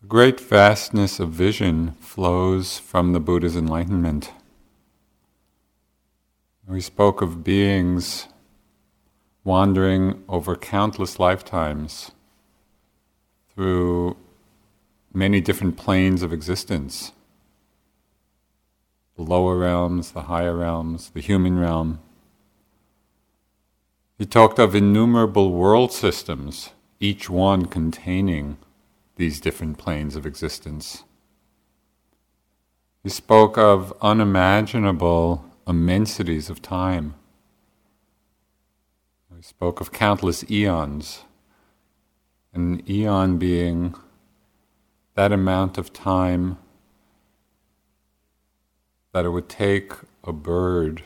The great vastness of vision flows from the Buddha's enlightenment. We spoke of beings wandering over countless lifetimes through many different planes of existence the lower realms, the higher realms, the human realm. He talked of innumerable world systems, each one containing these different planes of existence. He spoke of unimaginable immensities of time. He spoke of countless eons, an eon being that amount of time that it would take a bird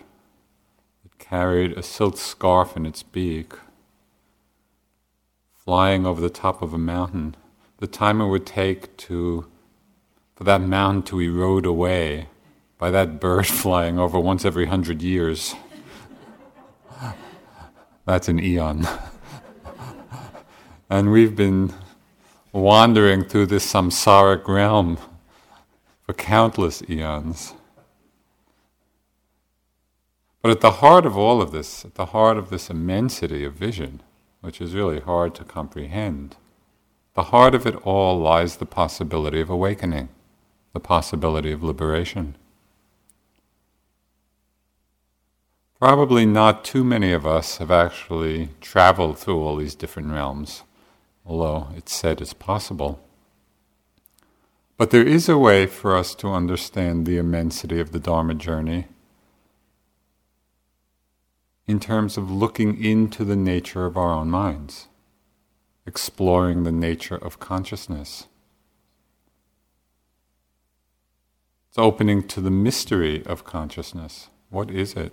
that carried a silk scarf in its beak, flying over the top of a mountain, the time it would take to for that mountain to erode away by that bird flying over once every hundred years. That's an eon. and we've been wandering through this samsaric realm for countless eons. But at the heart of all of this, at the heart of this immensity of vision, which is really hard to comprehend, the heart of it all lies the possibility of awakening, the possibility of liberation. Probably not too many of us have actually traveled through all these different realms, although it's said it's possible. But there is a way for us to understand the immensity of the Dharma journey in terms of looking into the nature of our own minds, exploring the nature of consciousness. It's opening to the mystery of consciousness. What is it?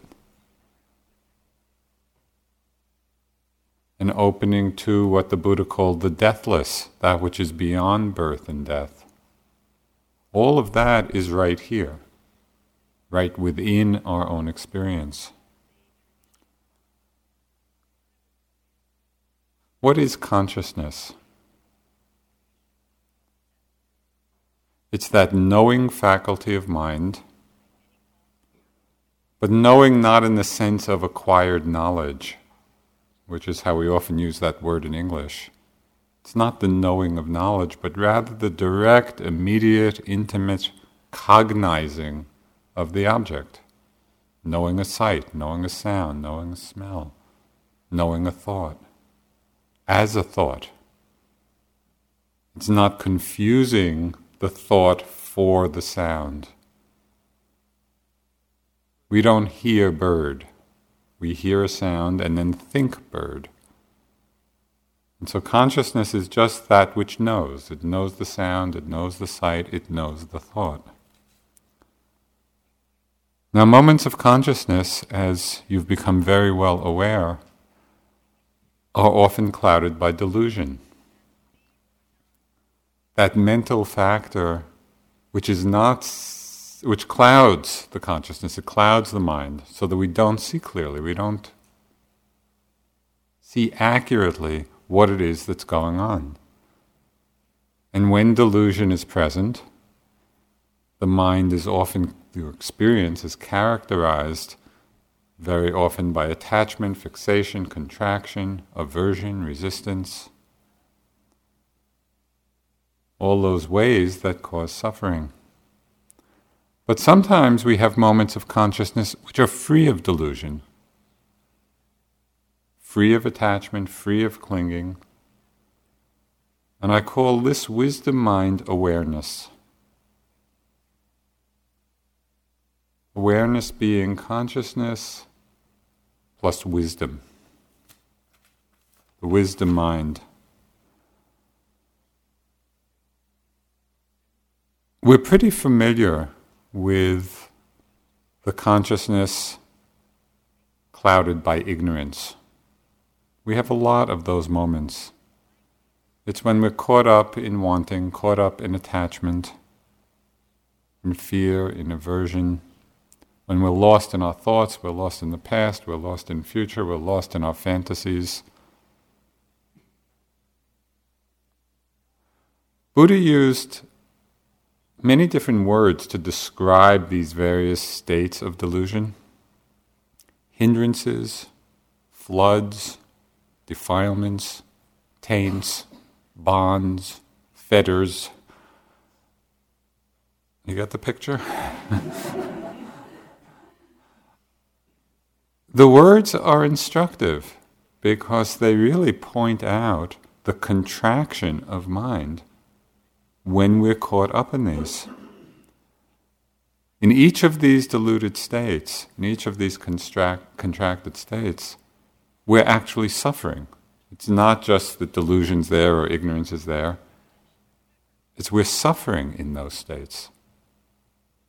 An opening to what the Buddha called the deathless, that which is beyond birth and death. All of that is right here, right within our own experience. What is consciousness? It's that knowing faculty of mind, but knowing not in the sense of acquired knowledge, which is how we often use that word in English. It's not the knowing of knowledge, but rather the direct, immediate, intimate cognizing of the object. Knowing a sight, knowing a sound, knowing a smell, knowing a thought as a thought. It's not confusing the thought for the sound. We don't hear bird. We hear a sound and then think bird. And so consciousness is just that which knows. It knows the sound, it knows the sight, it knows the thought. Now, moments of consciousness, as you've become very well aware, are often clouded by delusion. That mental factor, which is not, which clouds the consciousness, it clouds the mind, so that we don't see clearly, we don't see accurately what it is that's going on. And when delusion is present, the mind is often, your experience is characterized very often by attachment, fixation, contraction, aversion, resistance. All those ways that cause suffering. But sometimes we have moments of consciousness which are free of delusion, free of attachment, free of clinging. And I call this wisdom mind awareness. Awareness being consciousness plus wisdom. The wisdom mind. We're pretty familiar with the consciousness clouded by ignorance. We have a lot of those moments. It's when we're caught up in wanting, caught up in attachment, in fear, in aversion when we're lost in our thoughts, we're lost in the past, we're lost in future, we're lost in our fantasies. Buddha used many different words to describe these various states of delusion hindrances, floods, defilements, taints, bonds, fetters. You got the picture? the words are instructive because they really point out the contraction of mind when we're caught up in these. In each of these deluded states, in each of these contract, contracted states, we're actually suffering. It's not just that delusion's there or ignorance is there. It's we're suffering in those states,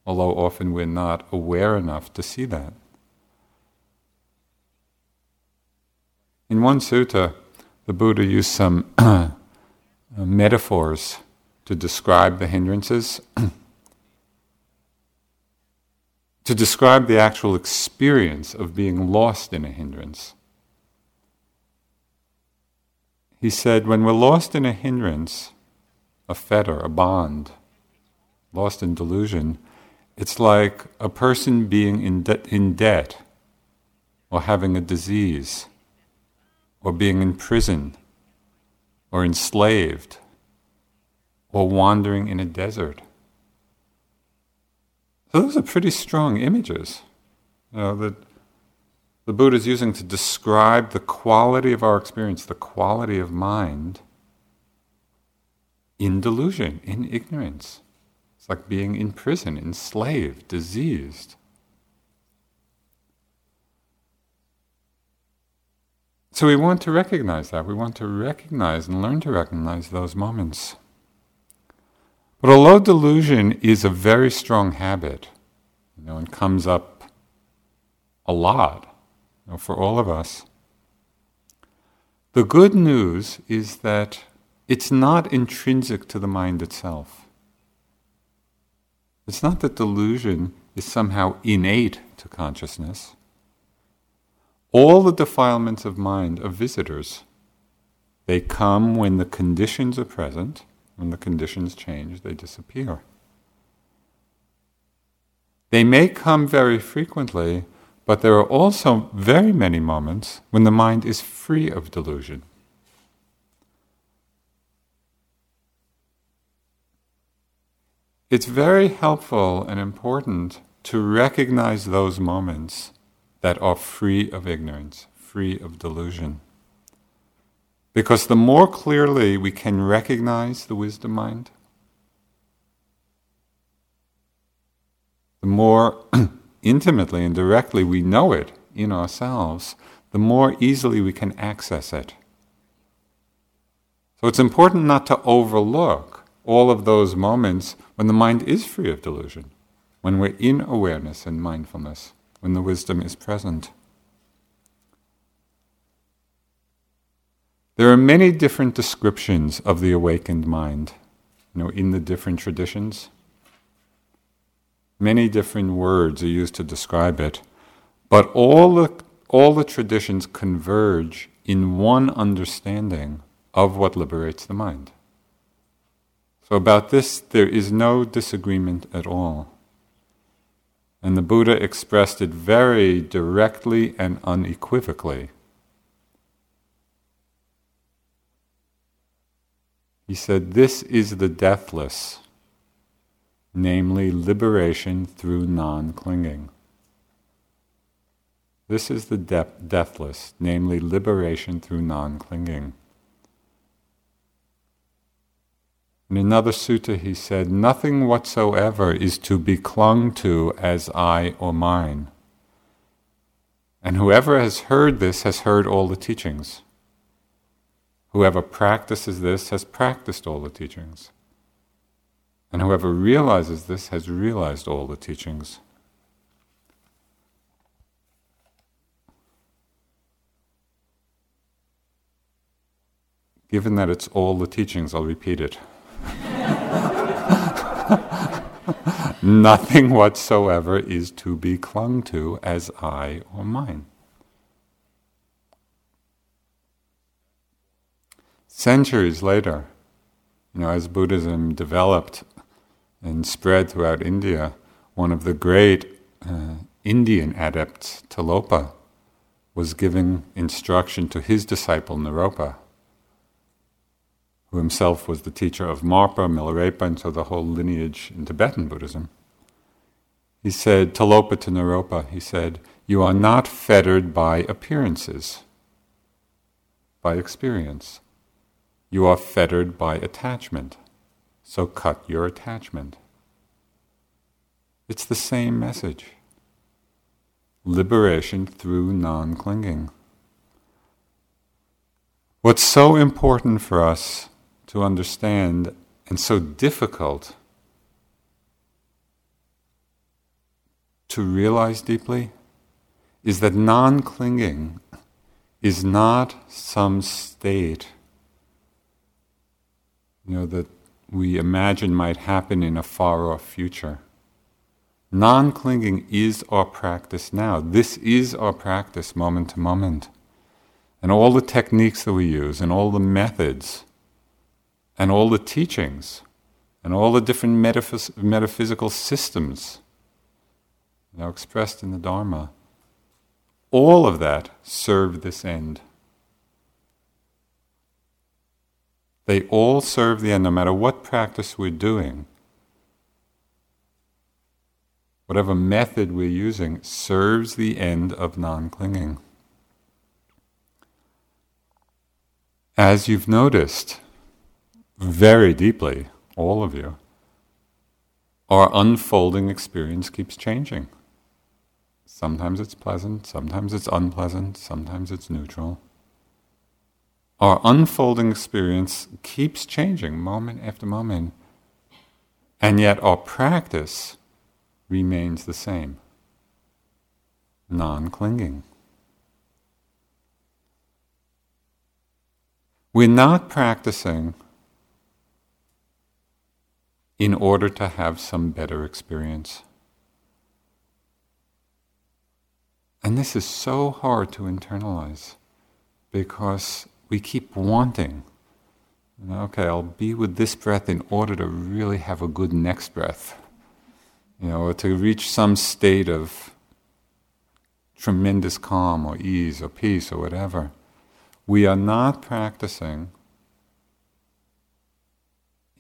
although often we're not aware enough to see that. In one sutta, the Buddha used some metaphors to describe the hindrances, to describe the actual experience of being lost in a hindrance. He said, when we're lost in a hindrance, a fetter, a bond, lost in delusion, it's like a person being in, de- in debt or having a disease or being in prison or enslaved or wandering in a desert. So those are pretty strong images you know, that the Buddha is using to describe the quality of our experience, the quality of mind in delusion, in ignorance. It's like being in prison, enslaved, diseased. So we want to recognize that. We want to recognize and learn to recognize those moments. But although delusion is a very strong habit, you know, and comes up a lot you know, for all of us, the good news is that it's not intrinsic to the mind itself. It's not that delusion is somehow innate to consciousness. All the defilements of mind are visitors. They come when the conditions are present when the conditions change, they disappear. They may come very frequently, but there are also very many moments when the mind is free of delusion. It's very helpful and important to recognize those moments that are free of ignorance, free of delusion. Because the more clearly we can recognize the wisdom mind, the more intimately and directly we know it in ourselves, the more easily we can access it. So it's important not to overlook all of those moments when the mind is free of delusion, when we're in awareness and mindfulness, when the wisdom is present. There are many different descriptions of the awakened mind, you know, in the different traditions. Many different words are used to describe it, but all the, all the traditions converge in one understanding of what liberates the mind. So, about this, there is no disagreement at all. And the Buddha expressed it very directly and unequivocally. He said, This is the deathless, namely liberation through non clinging. This is the de- deathless, namely liberation through non clinging. In another sutta, he said, Nothing whatsoever is to be clung to as I or mine. And whoever has heard this has heard all the teachings. Whoever practices this has practiced all the teachings. And whoever realizes this has realized all the teachings. Given that it's all the teachings, I'll repeat it. Nothing whatsoever is to be clung to as I or mine. Centuries later, You know, as Buddhism developed and spread throughout India, one of the great uh, Indian adepts, Tilopa, was giving instruction to his disciple Naropa, who himself was the teacher of Marpa, Milarepa, and so the whole lineage in Tibetan Buddhism. He said, Tilopa to Naropa, he said, You are not fettered by appearances, by experience. You are fettered by attachment, so cut your attachment. It's the same message liberation through non clinging. What's so important for us to understand and so difficult to realize deeply is that non clinging is not some state you know that we imagine might happen in a far off future. Non clinging is our practice now. This is our practice moment to moment. And all the techniques that we use, and all the methods, and all the teachings, and all the different metaphys- metaphysical systems know, expressed in the Dharma, all of that serve this end. They all serve the end, no matter what practice we're doing whatever method we're using, serves the end of non clinging. As you've noticed very deeply, all of you, our unfolding experience keeps changing. Sometimes it's pleasant, sometimes it's unpleasant, sometimes it's neutral. Our unfolding experience keeps changing moment after moment. And yet, our practice remains the same non clinging. We're not practicing in order to have some better experience. And this is so hard to internalize because we keep wanting. Okay, I'll be with this breath in order to really have a good next breath you know, or to reach some state of tremendous calm or ease or peace or whatever. We are not practicing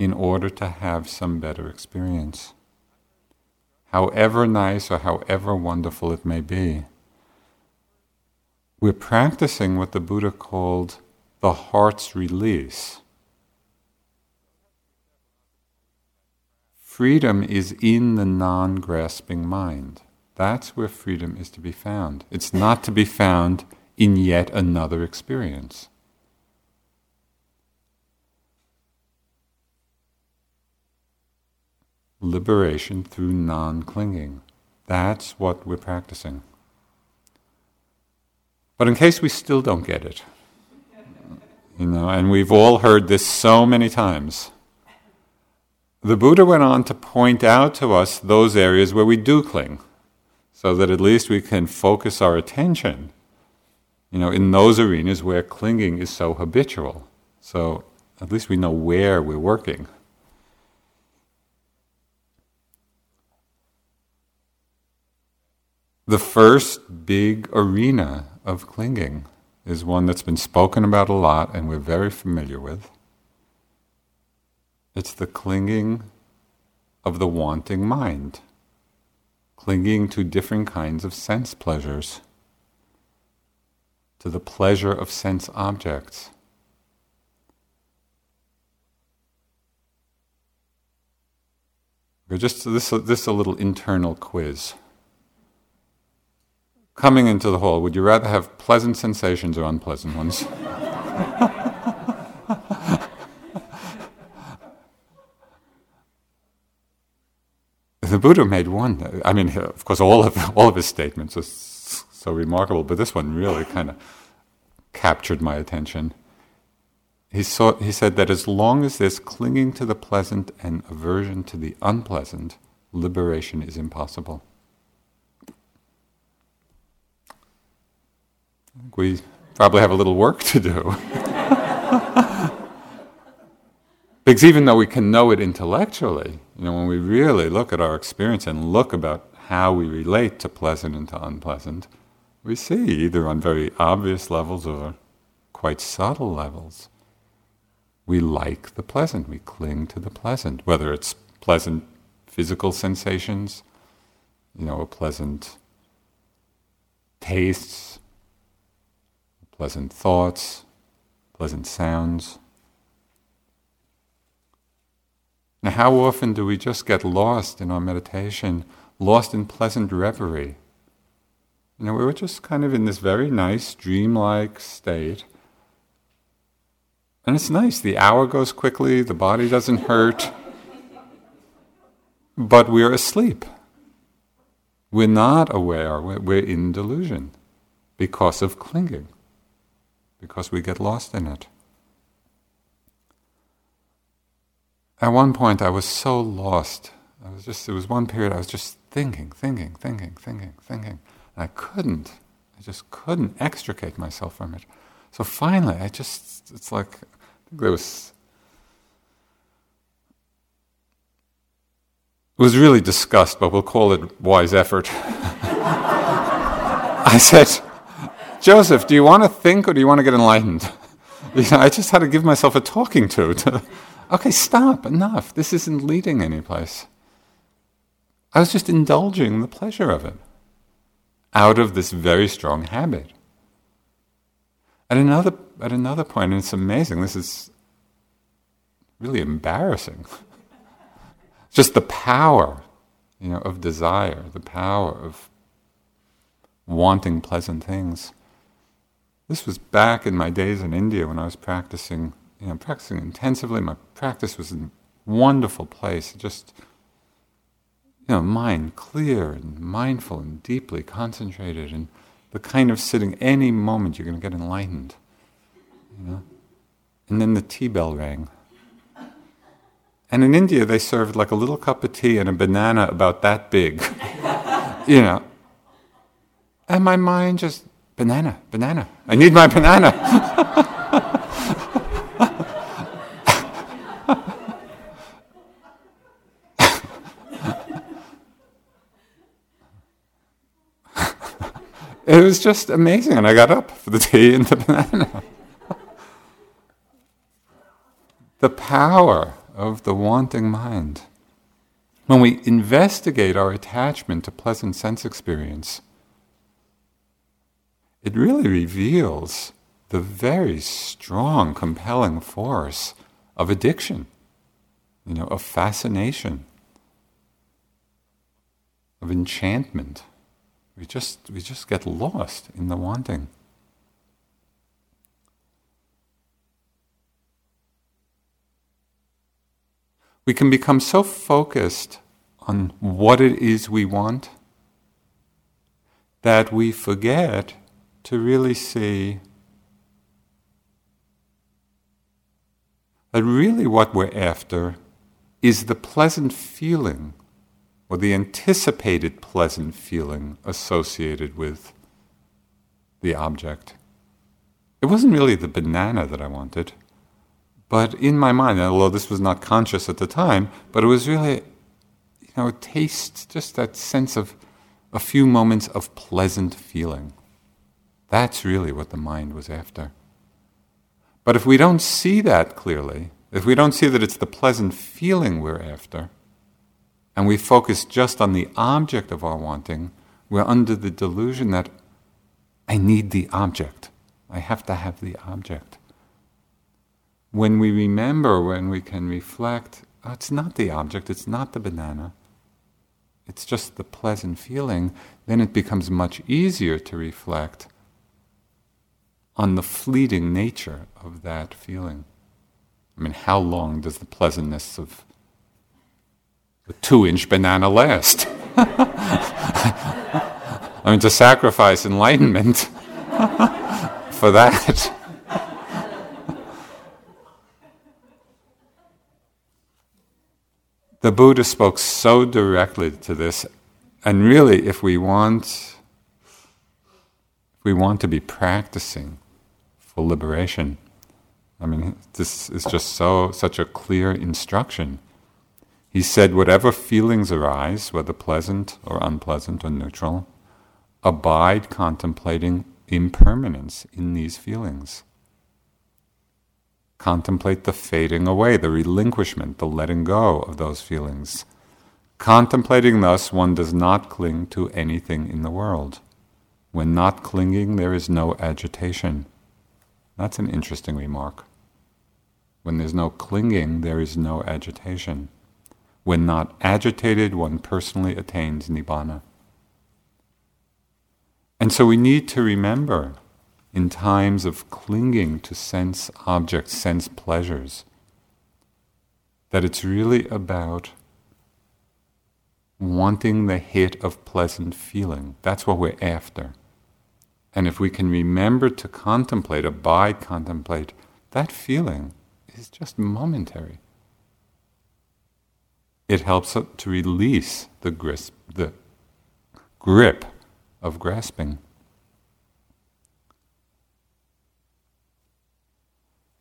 in order to have some better experience. However nice or however wonderful it may be. We're practicing what the Buddha called the heart's release. Freedom is in the non grasping mind. That's where freedom is to be found. It's not to be found in yet another experience. Liberation through non clinging. That's what we're practicing. But in case we still don't get it, you know, and we've all heard this so many times the Buddha went on to point out to us those areas where we do cling, so that at least we can focus our attention, you know, in those arenas where clinging is so habitual. So at least we know where we're working. The first big arena of clinging is one that's been spoken about a lot and we're very familiar with. It's the clinging of the wanting mind, clinging to different kinds of sense pleasures, to the pleasure of sense objects. Just this, this is a little internal quiz. Coming into the hall, would you rather have pleasant sensations or unpleasant ones? the Buddha made one. I mean, of course, all of all of his statements are so remarkable, but this one really kind of captured my attention. He saw, he said that as long as there's clinging to the pleasant and aversion to the unpleasant, liberation is impossible. We probably have a little work to do. Because even though we can know it intellectually, you know, when we really look at our experience and look about how we relate to pleasant and to unpleasant, we see either on very obvious levels or quite subtle levels. We like the pleasant, we cling to the pleasant, whether it's pleasant physical sensations, you know, a pleasant tastes, pleasant thoughts, pleasant sounds. Now, how often do we just get lost in our meditation, lost in pleasant reverie? You know, we were just kind of in this very nice, dreamlike state. And it's nice. The hour goes quickly, the body doesn't hurt, but we're asleep. We're not aware, we're in delusion because of clinging, because we get lost in it. At one point, I was so lost. I was just, it was one period I was just thinking, thinking, thinking, thinking, thinking. And I couldn't, I just couldn't extricate myself from it. So finally, I just, it's like, I think there was, it was really disgust, but we'll call it wise effort. I said, Joseph, do you want to think or do you want to get enlightened? You know, I just had to give myself a talking to, to Okay, stop, enough. This isn't leading anyplace. I was just indulging the pleasure of it out of this very strong habit. At another, at another point, and it's amazing, this is really embarrassing. just the power you know, of desire, the power of wanting pleasant things. This was back in my days in India when I was practicing you know, practicing intensively. My practice was in a wonderful place, just you know, mind clear and mindful and deeply concentrated, and the kind of sitting any moment you're going to get enlightened. You know, and then the tea bell rang. And in India, they served like a little cup of tea and a banana about that big, you know. And my mind just, banana, banana. I need my banana. It was just amazing. And I got up for the tea and the banana. the power of the wanting mind. When we investigate our attachment to pleasant sense experience, it really reveals the very strong, compelling force of addiction, you know, of fascination, of enchantment. We just, we just get lost in the wanting. We can become so focused on what it is we want that we forget to really see that really what we're after is the pleasant feeling or the anticipated pleasant feeling associated with the object. It wasn't really the banana that I wanted, but in my mind, although this was not conscious at the time, but it was really, you know, a taste, just that sense of a few moments of pleasant feeling. That's really what the mind was after. But if we don't see that clearly, if we don't see that it's the pleasant feeling we're after, and we focus just on the object of our wanting, we're under the delusion that I need the object. I have to have the object. When we remember, when we can reflect, oh, it's not the object, it's not the banana, it's just the pleasant feeling, then it becomes much easier to reflect on the fleeting nature of that feeling. I mean, how long does the pleasantness of a two inch banana last? I mean, to sacrifice enlightenment for that. the Buddha spoke so directly to this, and really, if we want, if we want to be practicing for liberation, I mean, this is just so such a clear instruction. He said, whatever feelings arise, whether pleasant or unpleasant or neutral, abide contemplating impermanence in these feelings. Contemplate the fading away, the relinquishment, the letting go of those feelings. Contemplating thus, one does not cling to anything in the world. When not clinging, there is no agitation. That's an interesting remark. When there's no clinging, there is no agitation. When not agitated, one personally attains nibbana. And so we need to remember in times of clinging to sense objects, sense pleasures, that it's really about wanting the hit of pleasant feeling. That's what we're after. And if we can remember to contemplate, abide, contemplate, that feeling is just momentary. It helps to release the, grip, the grip of grasping.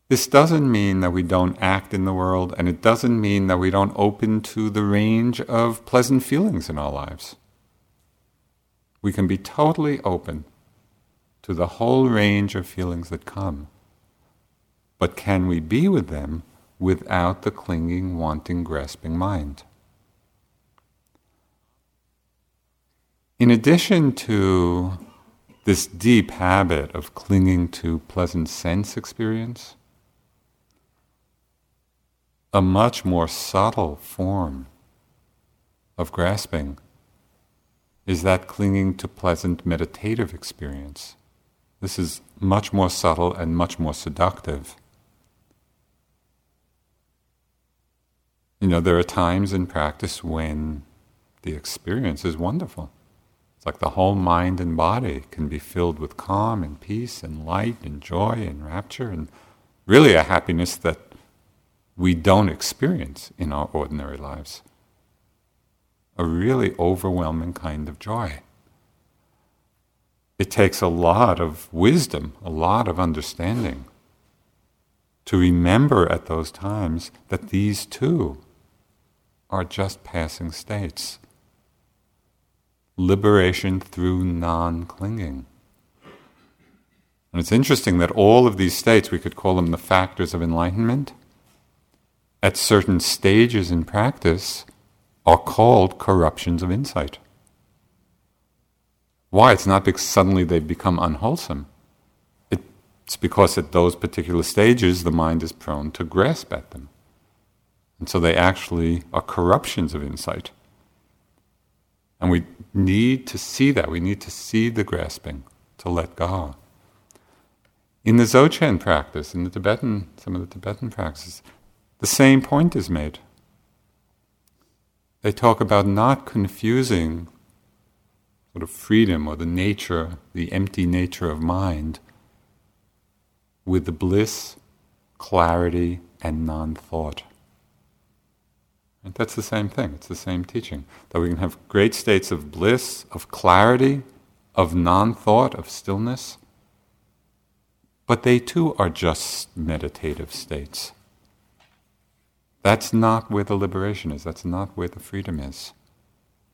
This doesn't mean that we don't act in the world, and it doesn't mean that we don't open to the range of pleasant feelings in our lives. We can be totally open to the whole range of feelings that come. But can we be with them without the clinging, wanting, grasping mind? In addition to this deep habit of clinging to pleasant sense experience, a much more subtle form of grasping is that clinging to pleasant meditative experience. This is much more subtle and much more seductive. You know, there are times in practice when the experience is wonderful. It's like the whole mind and body can be filled with calm and peace and light and joy and rapture and really a happiness that we don't experience in our ordinary lives. A really overwhelming kind of joy. It takes a lot of wisdom, a lot of understanding to remember at those times that these too are just passing states. Liberation through non clinging. And it's interesting that all of these states, we could call them the factors of enlightenment, at certain stages in practice are called corruptions of insight. Why? It's not because suddenly they've become unwholesome. It's because at those particular stages the mind is prone to grasp at them. And so they actually are corruptions of insight. And we need to see that. We need to see the grasping, to let go. In the Dzogchen practice, in the Tibetan, some of the Tibetan practices, the same point is made. They talk about not confusing sort of freedom or the nature, the empty nature of mind, with the bliss, clarity, and non thought. And that's the same thing, it's the same teaching. That we can have great states of bliss, of clarity, of non thought, of stillness, but they too are just meditative states. That's not where the liberation is. That's not where the freedom is.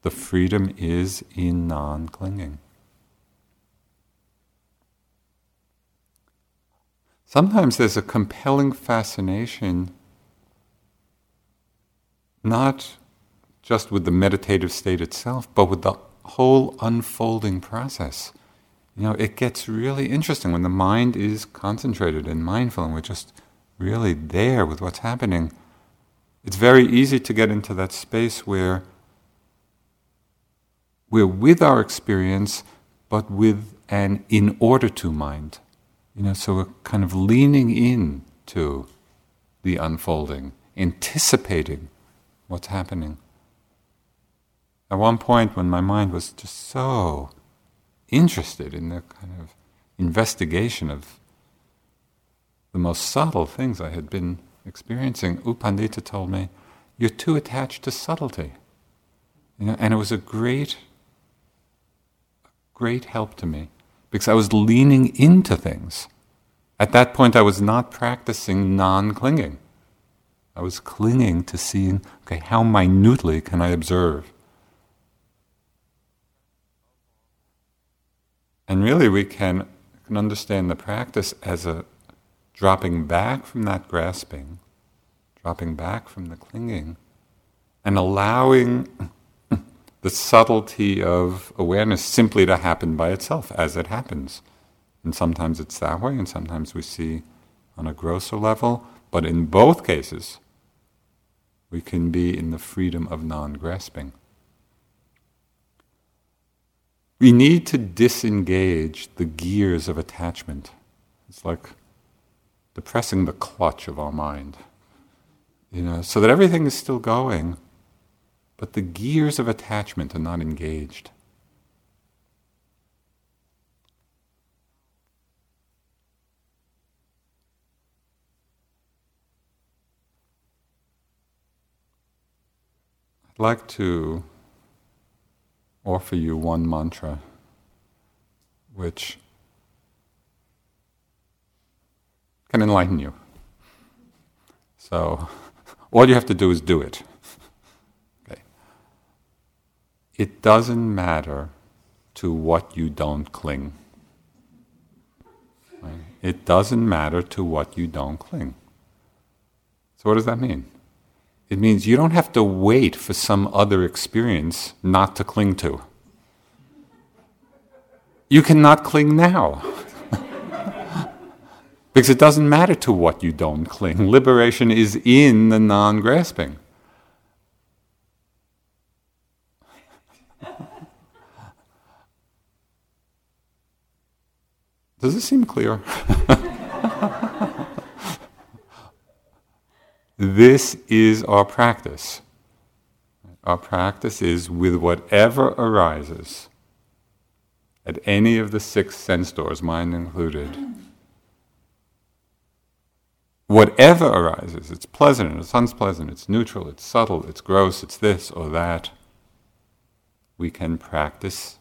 The freedom is in non clinging. Sometimes there's a compelling fascination, not just with the meditative state itself, but with the whole unfolding process. You know, it gets really interesting when the mind is concentrated and mindful and we're just really there with what's happening it's very easy to get into that space where we're with our experience, but with an in order to mind. You know, so we're kind of leaning in to the unfolding, anticipating what's happening. At one point, when my mind was just so interested in the kind of investigation of the most subtle things I had been experiencing, U Pandita told me, you're too attached to subtlety. You know, and it was a great, great help to me because I was leaning into things At that point, I was not practicing non clinging. I was clinging to seeing, okay, how minutely can I observe? And really, we can, can understand the practice as a dropping back from that grasping, dropping back from the clinging, and allowing the subtlety of awareness simply to happen by itself as it happens. And sometimes it's that way, and sometimes we see on a grosser level, but in both cases, we can be in the freedom of non grasping. We need to disengage the gears of attachment. It's like depressing the clutch of our mind, you know, so that everything is still going, but the gears of attachment are not engaged. I'd like to offer you one mantra which can enlighten you. So, all you have to do is do it. Okay. It doesn't matter to what you don't cling. Right? It doesn't matter to what you don't cling. So, what does that mean? It means you don't have to wait for some other experience not to cling to. You cannot cling now. because it doesn't matter to what you don't cling. Liberation is in the non grasping. Does this seem clear? This is our practice. Our practice is with whatever arises at any of the six sense doors, mind included. Whatever arises, it's pleasant, it's unpleasant, it's neutral, it's subtle, it's gross, it's this or that. We can practice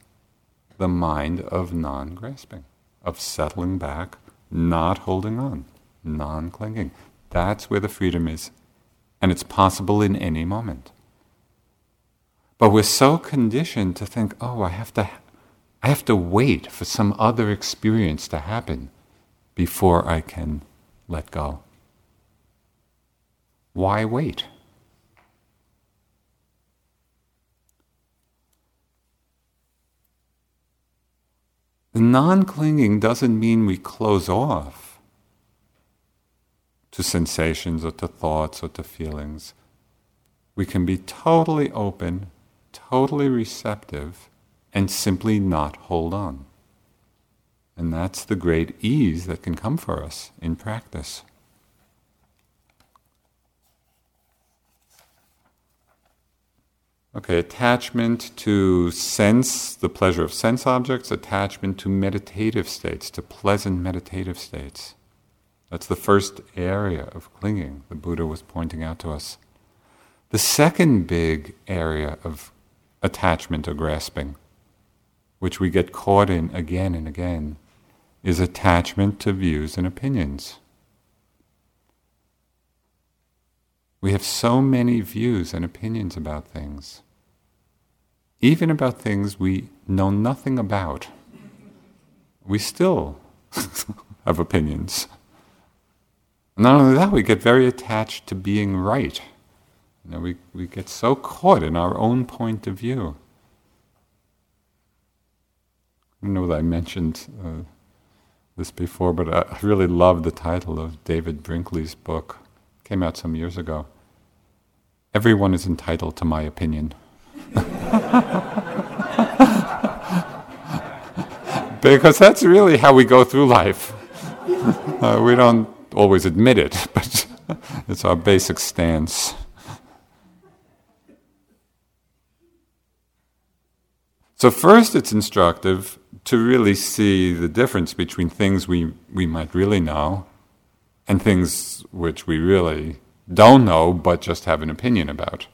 the mind of non grasping, of settling back, not holding on, non clinging. That's where the freedom is. And it's possible in any moment. But we're so conditioned to think, oh, I have to, I have to wait for some other experience to happen before I can let go. Why wait? The non clinging doesn't mean we close off to sensations or to thoughts or to feelings. We can be totally open, totally receptive, and simply not hold on. And that's the great ease that can come for us in practice. Okay, attachment to sense, the pleasure of sense objects, attachment to meditative states, to pleasant meditative states. That's the first area of clinging the Buddha was pointing out to us. The second big area of attachment or grasping, which we get caught in again and again, is attachment to views and opinions. We have so many views and opinions about things, even about things we know nothing about. We still have opinions. Not only that, we get very attached to being right. You know, we, we get so caught in our own point of view. I don't know that I mentioned uh, this before, but I really love the title of David Brinkley's book. It came out some years ago. Everyone is entitled to my opinion. because that's really how we go through life. Uh, we don't always admit it, but it's our basic stance. So, first, it's instructive to really see the difference between things we, we might really know and things which we really don't know but just have an opinion about.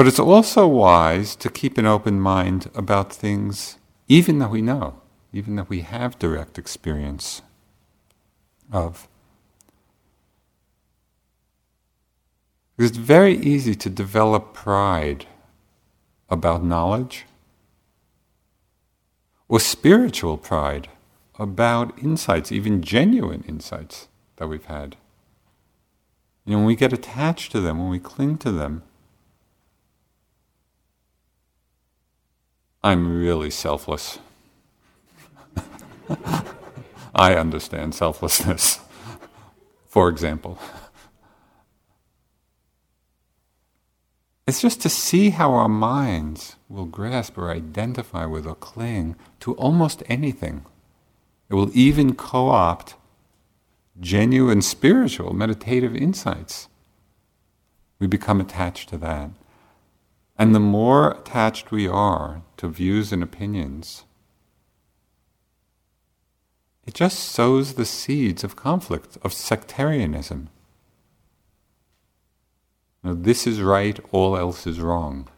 But it's also wise to keep an open mind about things even though we know even though we have direct experience of. It's very easy to develop pride about knowledge or spiritual pride about insights, even genuine insights that we've had. Know, when we get attached to them, when we cling to them, I'm really selfless. I understand selflessness, for example. It's just to see how our minds will grasp or identify with or cling to almost anything. It will even co opt genuine spiritual meditative insights. We become attached to that. And the more attached we are to views and opinions, it just sows the seeds of conflict, of sectarianism. Now, this is right, all else is wrong.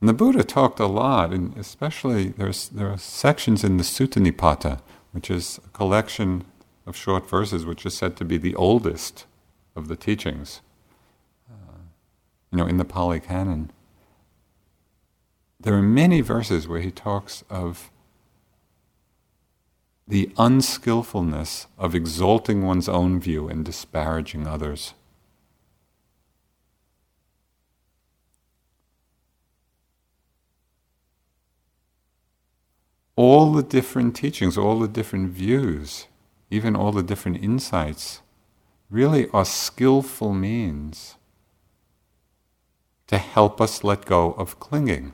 And the Buddha talked a lot, and especially there's, there are sections in the Sutta Nipata, which is a collection of short verses, which is said to be the oldest of the teachings you know, in the Pali Canon, there are many verses where he talks of the unskillfulness of exalting one's own view and disparaging others. All the different teachings, all the different views, even all the different insights, really are skillful means to help us let go of clinging.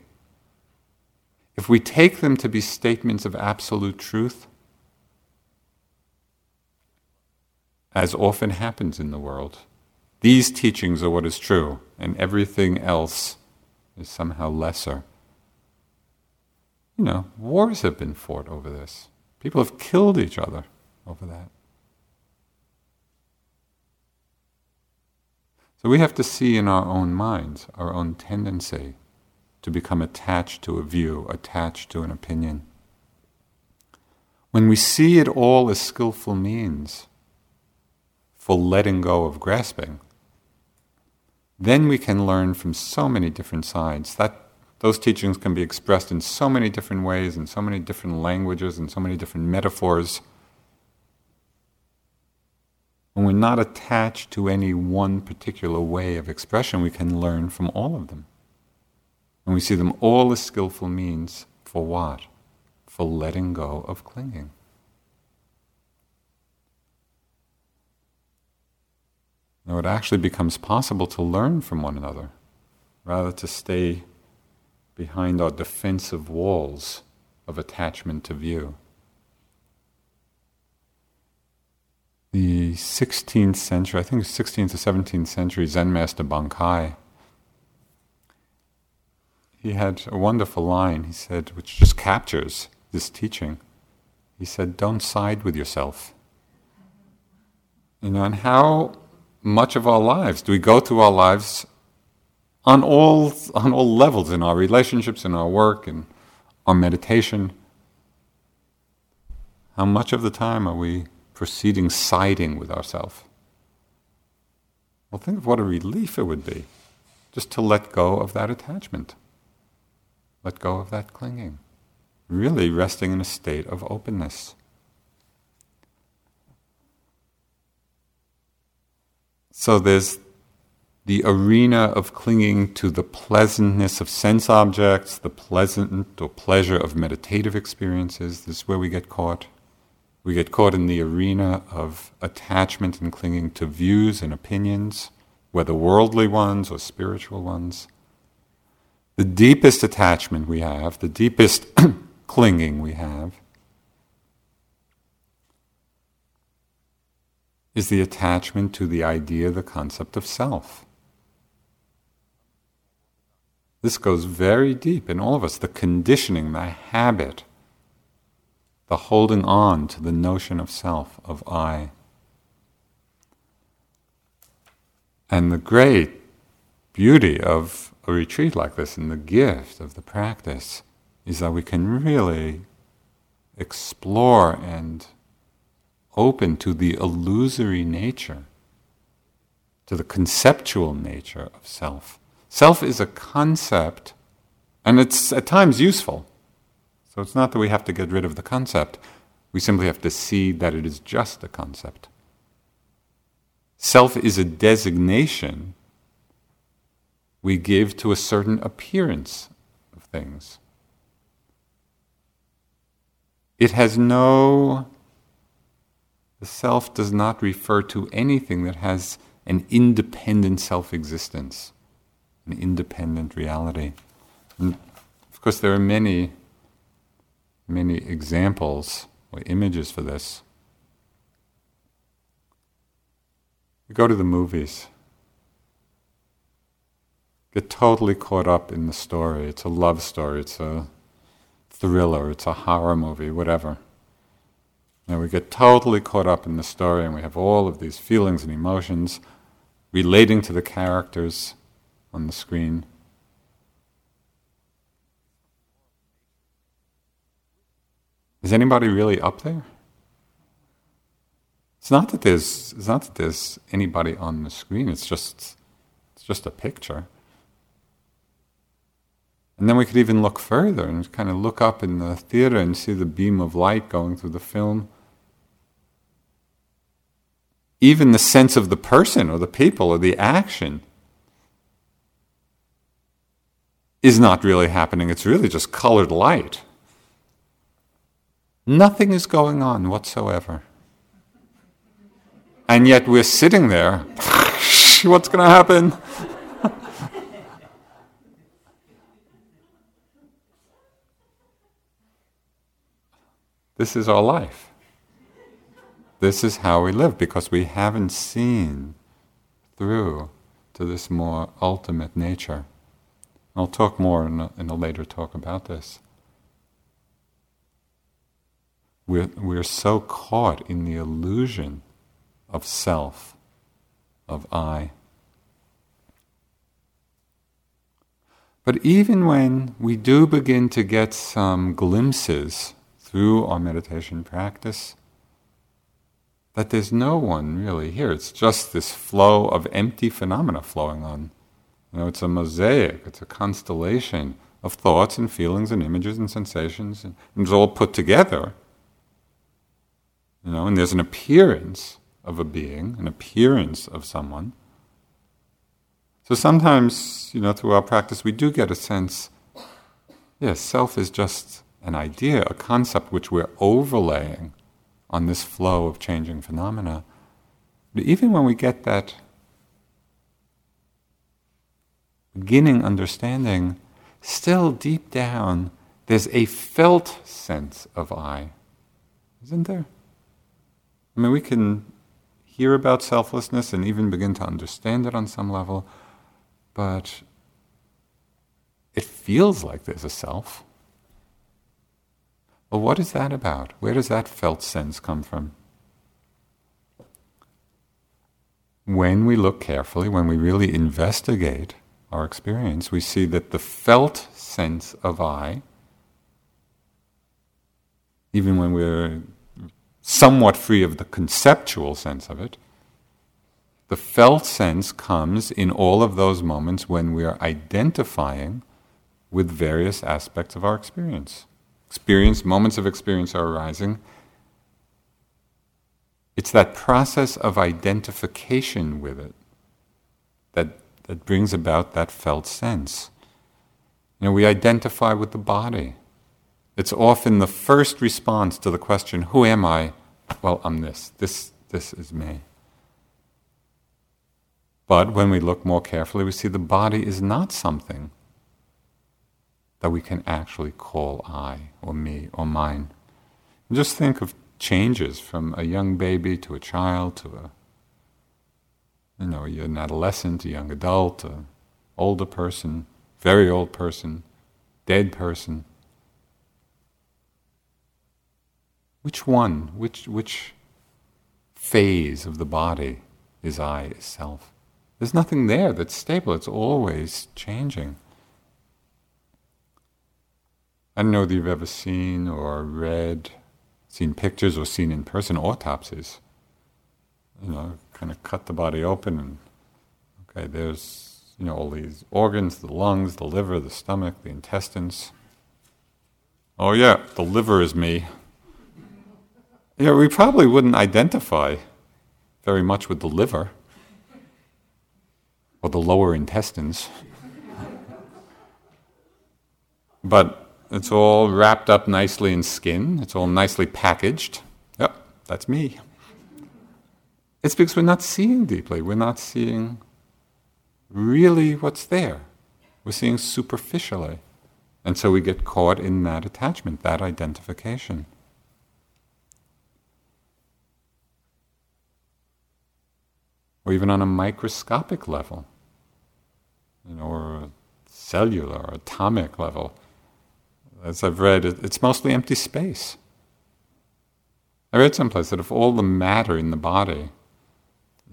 If we take them to be statements of absolute truth, as often happens in the world, these teachings are what is true, and everything else is somehow lesser. You know, wars have been fought over this. People have killed each other over that. So we have to see in our own minds our own tendency to become attached to a view, attached to an opinion. When we see it all as skillful means for letting go of grasping, then we can learn from so many different sides. That those teachings can be expressed in so many different ways, in so many different languages, in so many different metaphors. When we're not attached to any one particular way of expression, we can learn from all of them. And we see them all as skillful means for what? For letting go of clinging. Now it actually becomes possible to learn from one another rather to stay behind our defensive walls of attachment to view. The 16th century, I think 16th to 17th century Zen master Bankei, he had a wonderful line, he said, which just captures this teaching. He said, Don't side with yourself. You know, and how much of our lives do we go through our lives on all, on all levels in our relationships, in our work, in our meditation? How much of the time are we proceeding siding with ourselves. Well, think of what a relief it would be just to let go of that attachment, let go of that clinging, really resting in a state of openness. So there's the arena of clinging to the pleasantness of sense objects, the pleasant or pleasure of meditative experiences. This is where we get caught. We get caught in the arena of attachment and clinging to views and opinions, whether worldly ones or spiritual ones. The deepest attachment we have, the deepest clinging we have, is the attachment to the idea, the concept of self. This goes very deep in all of us the conditioning, the habit the holding on to the notion of self, of I. And the great beauty of a retreat like this and the gift of the practice is that we can really explore and open to the illusory nature, to the conceptual nature of self. Self is a concept, and it's at times useful. So it's not that we have to get rid of the concept, we simply have to see that it is just a concept. Self is a designation we give to a certain appearance of things. It has no, the self does not refer to anything that has an independent self existence, an independent reality. And of course, there are many, many examples or images for this. You go to the movies, get totally caught up in the story. It's a love story, it's a thriller, it's a horror movie, whatever. And we get totally caught up in the story and we have all of these feelings and emotions relating to the characters on the screen. Is anybody really up there? It's not that there's it's not that there's anybody on the screen, it's just it's just a picture. And then we could even look further and kind of look up in the theater and see the beam of light going through the film. Even the sense of the person or the people or the action is not really happening. It's really just colored light. Nothing is going on whatsoever. And yet we're sitting there. What's going to happen? This is our life. This is how we live because we haven't seen through to this more ultimate nature. I'll talk more in a, in a later talk about this. We're, we're so caught in the illusion of self, of I. But even when we do begin to get some glimpses through our meditation practice that there's no one really here. It's just this flow of empty phenomena flowing on. You know, it's a mosaic, it's a constellation of thoughts and feelings and images and sensations, and it's all put together. You know, and there's an appearance of a being, an appearance of someone. So sometimes, you know, through our practice, we do get a sense, yes, self is just an idea, a concept which we're overlaying on this flow of changing phenomena. But even when we get that beginning understanding, still deep down, there's a felt sense of I, isn't there? I mean, we can hear about selflessness and even begin to understand it on some level, but it feels like there's a self. Well, what is that about? Where does that felt sense come from? When we look carefully, when we really investigate our experience, we see that the felt sense of I, even when we're somewhat free of the conceptual sense of it, the felt sense comes in all of those moments when we are identifying with various aspects of our experience experience, moments of experience are arising. It's that process of identification with it that, that brings about that felt sense. You know, we identify with the body. It's often the first response to the question, Who am I? Well, I'm this. This, this is me. But when we look more carefully, we see the body is not something that we can actually call I or me or mine. And just think of changes from a young baby to a child to a you know, an adolescent, a young adult, an older person, very old person, dead person. Which one, which, which phase of the body is I, is self? There's nothing there that's stable, it's always changing. I don't know that you've ever seen or read seen pictures or seen in person autopsies. You know, kind of cut the body open and okay, there's you know all these organs, the lungs, the liver, the stomach, the intestines. Oh yeah, the liver is me. Yeah, we probably wouldn't identify very much with the liver or the lower intestines. but it's all wrapped up nicely in skin, it's all nicely packaged. Yep, that's me. It's because we're not seeing deeply, we're not seeing really what's there. We're seeing superficially. And so we get caught in that attachment, that identification. Or even on a microscopic level, you know, or cellular or atomic level. As I've read, it's mostly empty space. I read someplace that if all the matter in the body,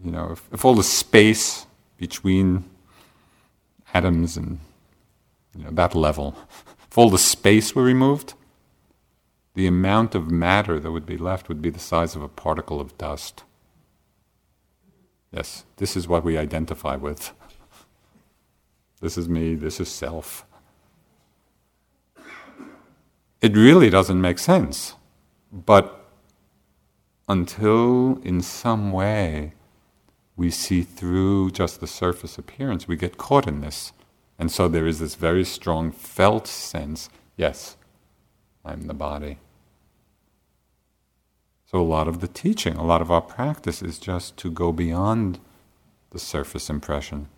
you know, if, if all the space between atoms and you know, that level, if all the space were removed, the amount of matter that would be left would be the size of a particle of dust. Yes, this is what we identify with. This is me, this is self. It really doesn't make sense. But until in some way we see through just the surface appearance, we get caught in this. And so there is this very strong felt sense yes, I'm the body. So a lot of the teaching, a lot of our practice is just to go beyond the surface impression.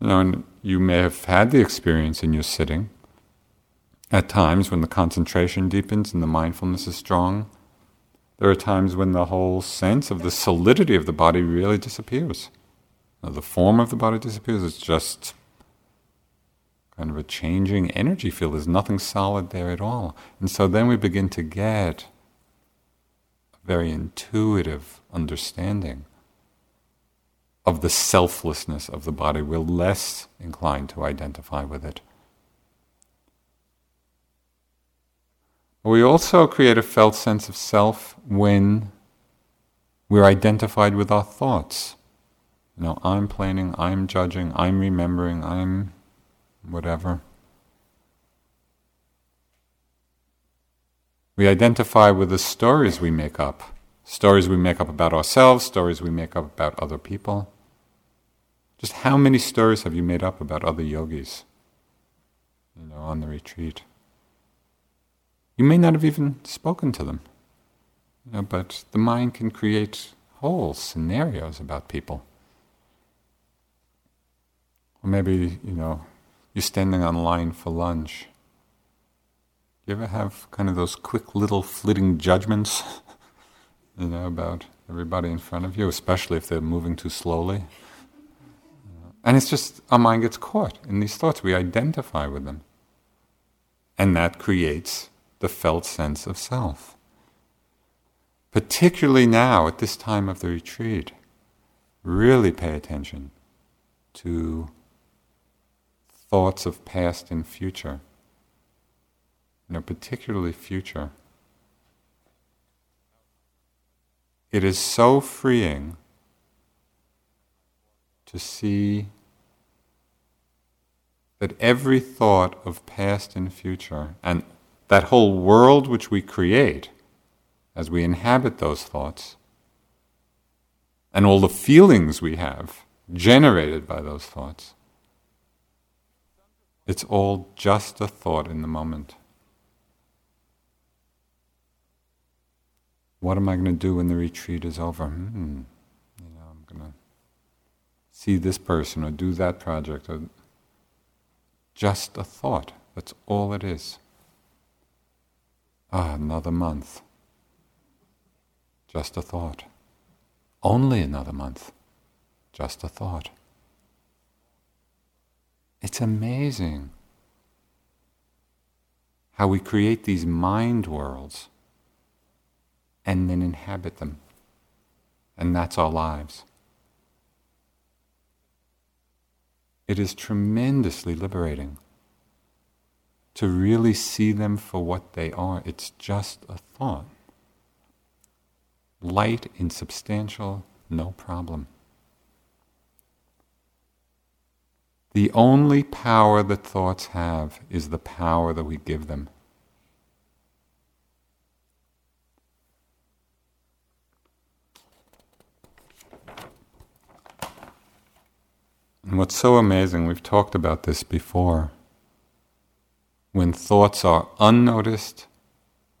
You know, and you may have had the experience in your sitting at times when the concentration deepens and the mindfulness is strong. There are times when the whole sense of the solidity of the body really disappears Now, the form of the body disappears. It's just kind of a changing energy field. There's nothing solid there at all. And so then we begin to get a very intuitive understanding of the selflessness of the body. We're less inclined to identify with it. We also create a felt sense of self when we're identified with our thoughts. You know, I'm planning, I'm judging, I'm remembering, I'm whatever. We identify with the stories we make up. Stories we make up about ourselves, stories we make up about other people. Just how many stories have you made up about other yogis? You know, on the retreat. You may not have even spoken to them. You know, but the mind can create whole scenarios about people. Or maybe, you know, you're standing on line for lunch. You ever have kind of those quick little flitting judgments, you know, about everybody in front of you, especially if they're moving too slowly? And it's just, our mind gets caught in these thoughts. We identify with them. And that creates the felt sense of self. Particularly now, at this time of the retreat, really pay attention to thoughts of past and future, you know, particularly future. It is so freeing to see that every thought of past and future, and that whole world which we create as we inhabit those thoughts, and all the feelings we have generated by those thoughts, it's all just a thought in the moment. What am I going to do when the retreat is over? Hmm. You know, I'm going to see this person or do that project. Or just a thought. That's all it is. Ah, another month. Just a thought. Only another month. Just a thought. It's amazing how we create these mind worlds and then inhabit them. And that's our lives. It is tremendously liberating to really see them for what they are. It's just a thought. Light, insubstantial, no problem. The only power that thoughts have is the power that we give them. And what's so amazing, we've talked about this before. When thoughts are unnoticed,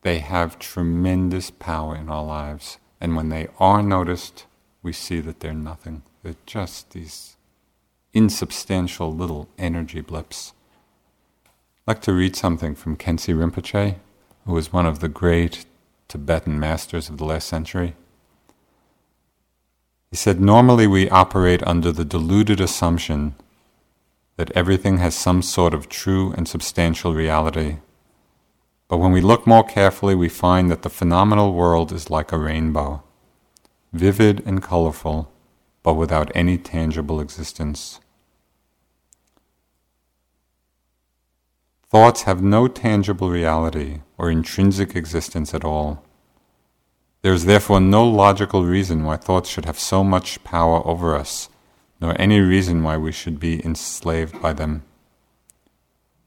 they have tremendous power in our lives. And when they are noticed, we see that they're nothing. They're just these insubstantial little energy blips. I'd like to read something from Khyentse Rinpoche, who was one of the great Tibetan masters of the last century. He said, Normally we operate under the deluded assumption that everything has some sort of true and substantial reality. But when we look more carefully, we find that the phenomenal world is like a rainbow, vivid and colorful, but without any tangible existence. Thoughts have no tangible reality or intrinsic existence at all. There is therefore no logical reason why thoughts should have so much power over us, nor any reason why we should be enslaved by them.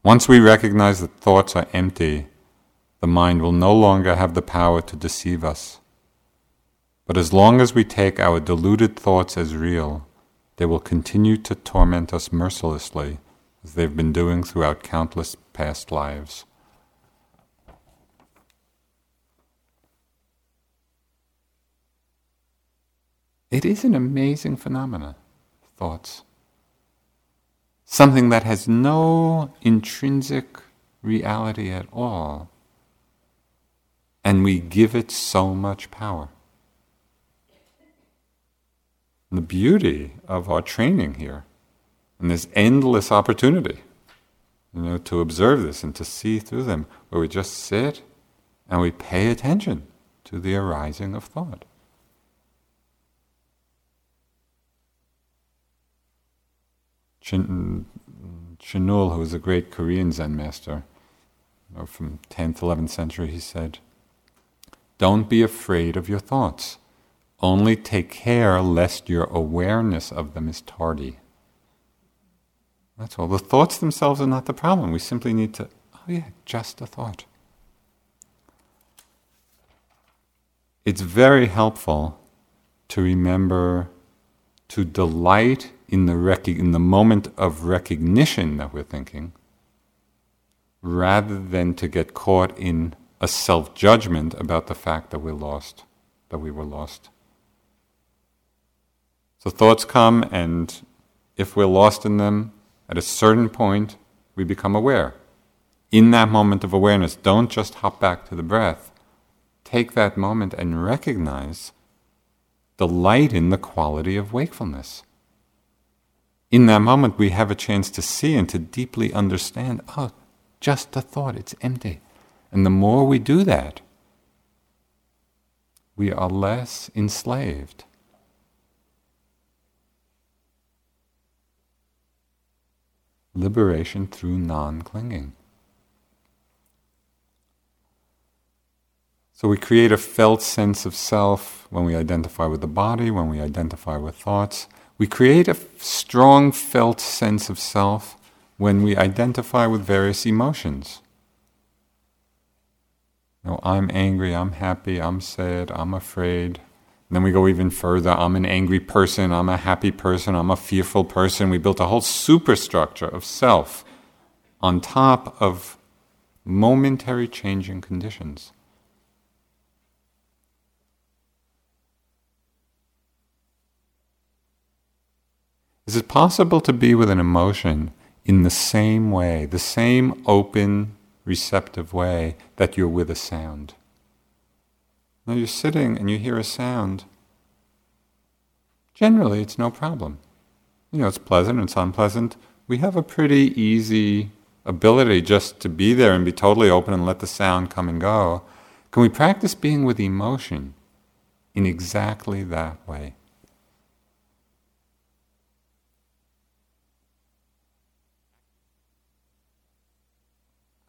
Once we recognize that thoughts are empty, the mind will no longer have the power to deceive us. But as long as we take our deluded thoughts as real, they will continue to torment us mercilessly, as they've been doing throughout countless past lives. It is an amazing phenomenon, thoughts. Something that has no intrinsic reality at all, and we give it so much power. The beauty of our training here, and this endless opportunity, you know, to observe this and to see through them, where we just sit and we pay attention to the arising of thought. Chin, Chinul, who was a great Korean Zen master from 10th, 11th century, he said, Don't be afraid of your thoughts. Only take care lest your awareness of them is tardy. That's all. The thoughts themselves are not the problem. We simply need to, oh yeah, just a thought. It's very helpful to remember to delight in the, rec- in the moment of recognition that we're thinking, rather than to get caught in a self judgment about the fact that we're lost, that we were lost. So thoughts come, and if we're lost in them, at a certain point, we become aware. In that moment of awareness, don't just hop back to the breath. Take that moment and recognize delight in the quality of wakefulness in that moment, we have a chance to see and to deeply understand oh, just a thought, it's empty. And the more we do that, we are less enslaved. Liberation through non clinging. So we create a felt sense of self when we identify with the body, when we identify with thoughts. We create a strong felt sense of self when we identify with various emotions. You know, I'm angry, I'm happy, I'm sad, I'm afraid. Then we go even further. I'm an angry person, I'm a happy person, I'm a fearful person. We built a whole superstructure of self on top of momentary changing conditions. Is it possible to be with an emotion in the same way, the same open, receptive way that you're with a sound? Now you're sitting and you hear a sound. Generally, it's no problem. You know, it's pleasant, it's unpleasant. We have a pretty easy ability just to be there and be totally open and let the sound come and go. Can we practice being with emotion in exactly that way?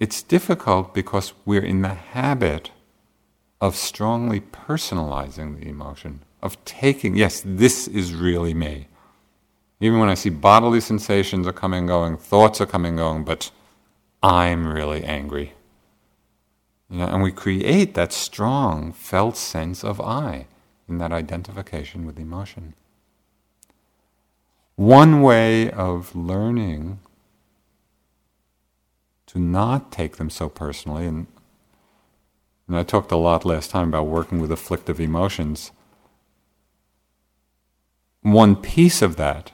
it's difficult because we're in the habit of strongly personalizing the emotion, of taking, yes, this is really me. Even when I see bodily sensations are coming and going, thoughts are coming and going, but I'm really angry. You know, and we create that strong felt sense of I in that identification with emotion. One way of learning to not take them so personally, and, and I talked a lot last time about working with afflictive emotions. One piece of that,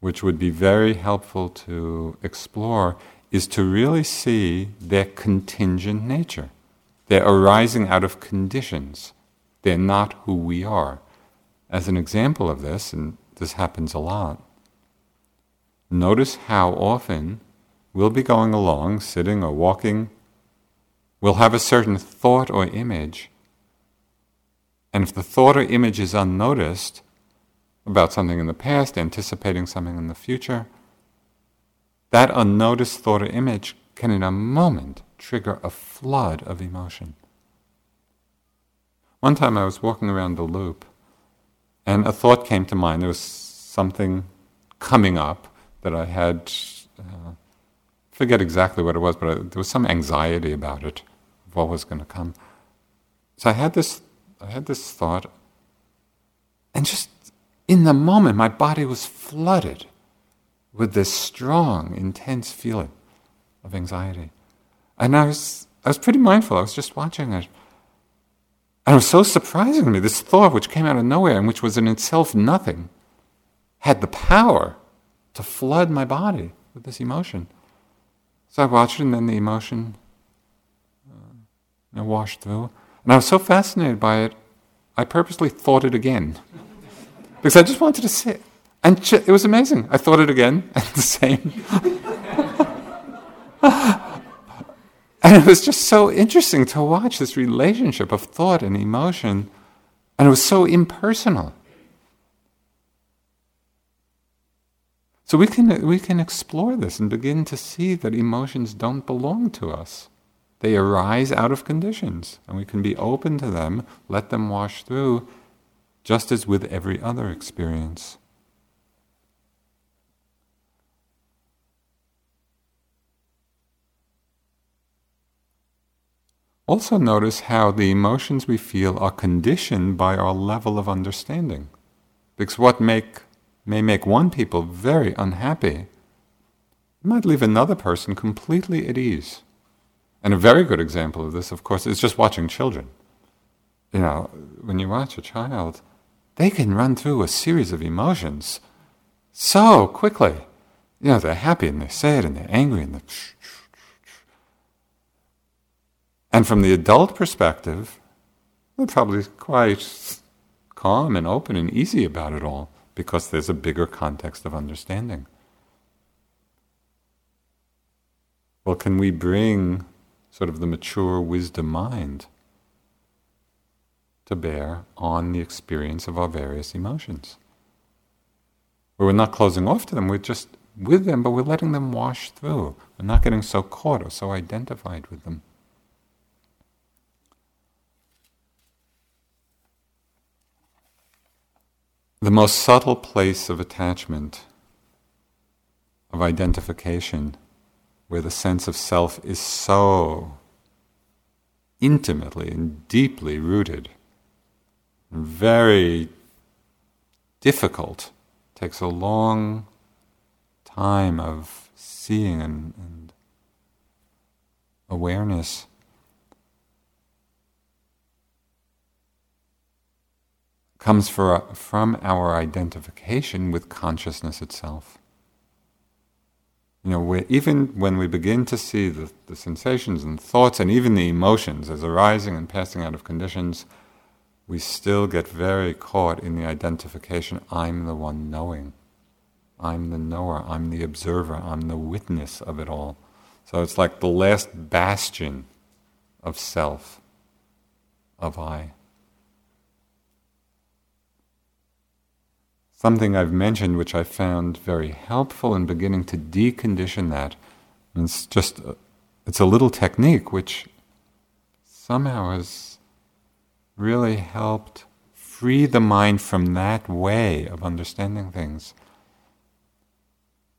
which would be very helpful to explore, is to really see their contingent nature. They're arising out of conditions. They're not who we are. As an example of this, and this happens a lot, notice how often we'll be going along, sitting or walking, we'll have a certain thought or image, and if the thought or image is unnoticed about something in the past, anticipating something in the future, that unnoticed thought or image can in a moment trigger a flood of emotion. One time I was walking around the loop and a thought came to mind. There was something coming up that I had, uh, forget exactly what it was, but I, there was some anxiety about it, what was going to come. So I had this, I had this thought, and just in the moment, my body was flooded with this strong, intense feeling of anxiety. And I was, I was pretty mindful. I was just watching it. And it was so surprising to me. This thought, which came out of nowhere and which was in itself nothing, had the power to flood my body with this emotion. So I watched it, and then the emotion you know, washed through. And I was so fascinated by it, I purposely thought it again. because I just wanted to sit. And it was amazing. I thought it again, and the same. and it was just so interesting to watch this relationship of thought and emotion, and it was so impersonal. So we can, we can explore this and begin to see that emotions don't belong to us. They arise out of conditions, and we can be open to them, let them wash through, just as with every other experience. Also, notice how the emotions we feel are conditioned by our level of understanding. Because what make, may make one people very unhappy might leave another person completely at ease. And a very good example of this, of course, is just watching children. You know, when you watch a child, they can run through a series of emotions so quickly. You know, they're happy and they're sad and they're angry and they're and from the adult perspective, they're probably quite calm and open and easy about it all because there's a bigger context of understanding. Well, can we bring sort of the mature wisdom mind to bear on the experience of our various emotions? Where we're not closing off to them, we're just with them, but we're letting them wash through. We're not getting so caught or so identified with them. The most subtle place of attachment, of identification, where the sense of self is so intimately and deeply rooted, very difficult, takes a long time of seeing and, and awareness. comes for, from our identification with consciousness itself. You know, even when we begin to see the, the sensations and thoughts and even the emotions as arising and passing out of conditions, we still get very caught in the identification I'm the one knowing. I'm the knower, I'm the observer, I'm the witness of it all. So it's like the last bastion of self, of I. something I've mentioned which I found very helpful in beginning to decondition that. It's just a, it's a little technique which somehow has really helped free the mind from that way of understanding things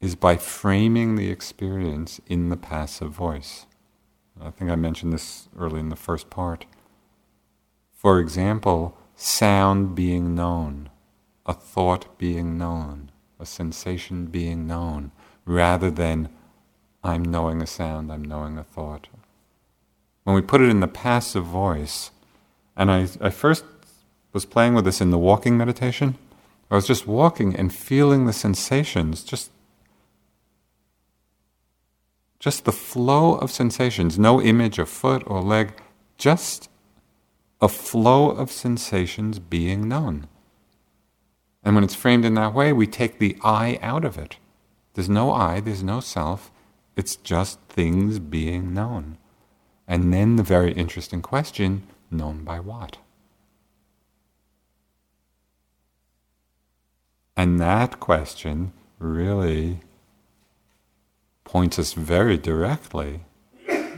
is by framing the experience in the passive voice. I think I mentioned this early in the first part. For example, sound being known, a thought being known, a sensation being known, rather than I'm knowing a sound, I'm knowing a thought. When we put it in the passive voice, and I, I first was playing with this in the walking meditation, I was just walking and feeling the sensations, just just the flow of sensations, no image of foot or leg, just a flow of sensations being known. And when it's framed in that way, we take the I out of it. There's no I, there's no self, it's just things being known. And then the very interesting question known by what? And that question really points us very directly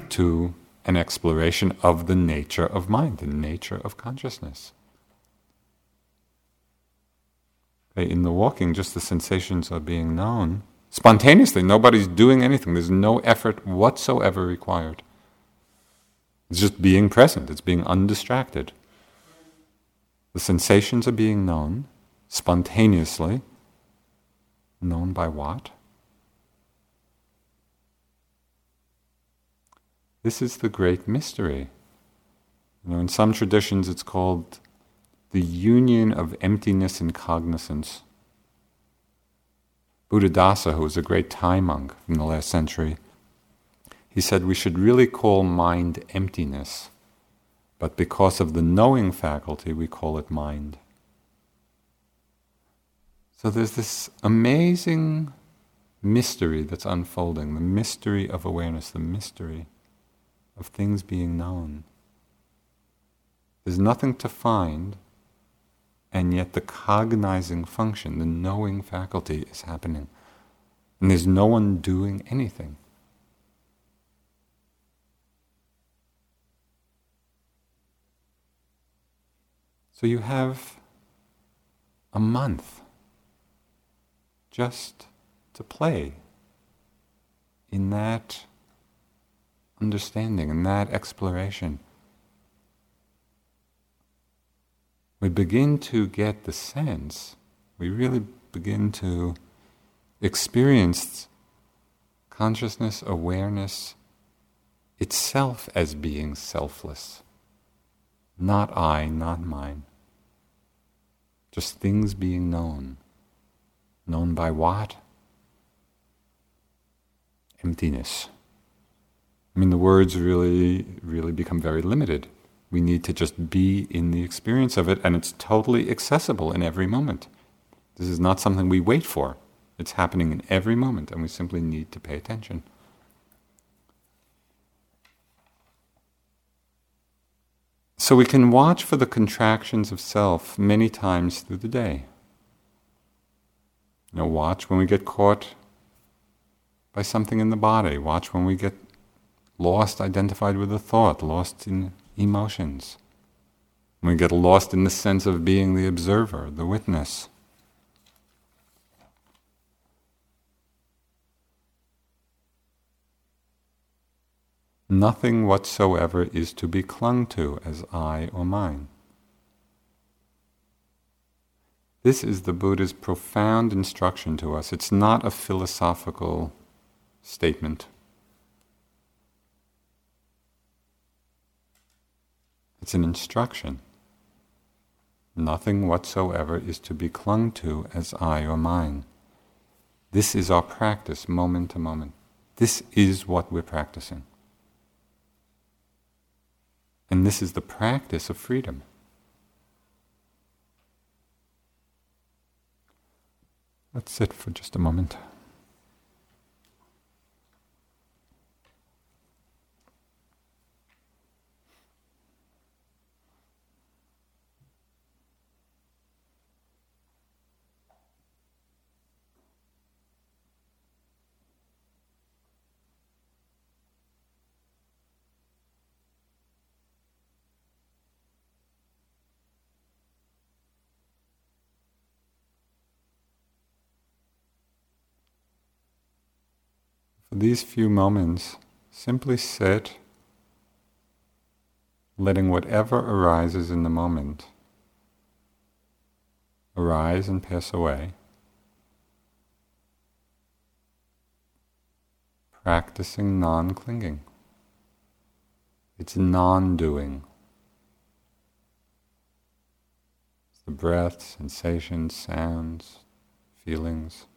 to an exploration of the nature of mind, the nature of consciousness. Uh, in the walking, just the sensations are being known spontaneously. Nobody's doing anything. There's no effort whatsoever required. It's just being present, it's being undistracted. The sensations are being known spontaneously. Known by what? This is the great mystery. You know, in some traditions, it's called the union of emptiness and cognizance. Buddhadasa, who was a great Thai monk from the last century, he said we should really call mind emptiness, but because of the knowing faculty, we call it mind. So there's this amazing mystery that's unfolding the mystery of awareness, the mystery of things being known. There's nothing to find, and yet the cognizing function, the knowing faculty, is happening. And there's no one doing anything. So you have a month just to play in that understanding and that exploration, we begin to get the sense, we really begin to experience consciousness, awareness itself as being selfless. Not I, not mine. Just things being known. Known by what? Emptiness. I mean, the words really, really become very limited. We need to just be in the experience of it, and it's totally accessible in every moment. This is not something we wait for. It's happening in every moment, and we simply need to pay attention. So we can watch for the contractions of self many times through the day. You know, watch when we get caught by something in the body. Watch when we get lost identified with a thought, lost in emotions. We get lost in the sense of being the observer, the witness. Nothing whatsoever is to be clung to as I or mine. This is the Buddha's profound instruction to us. It's not a philosophical statement. It's an instruction. Nothing whatsoever is to be clung to as I or mine. This is our practice moment to moment. This is what we're practicing. And this is the practice of freedom. Let's sit for just a moment. These few moments, simply sit, letting whatever arises in the moment arise and pass away. Practicing non clinging. It's non doing. It's the breath, sensations, sounds, feelings.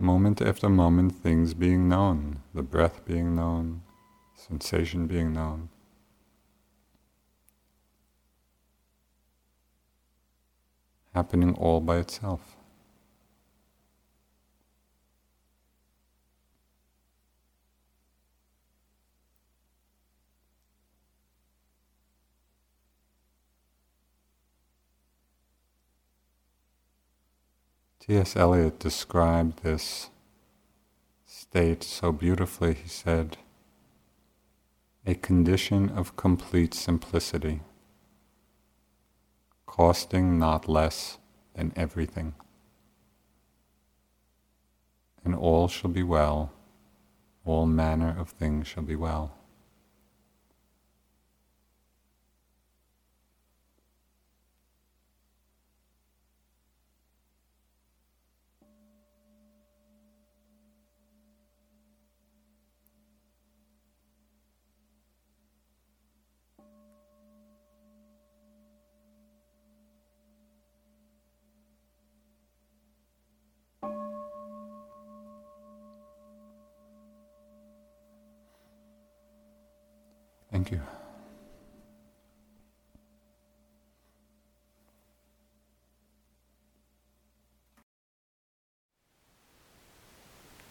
Moment after moment, things being known, the breath being known, sensation being known. Happening all by itself. T.S. Eliot described this state so beautifully. He said, a condition of complete simplicity, costing not less than everything. And all shall be well, all manner of things shall be well. Thank you.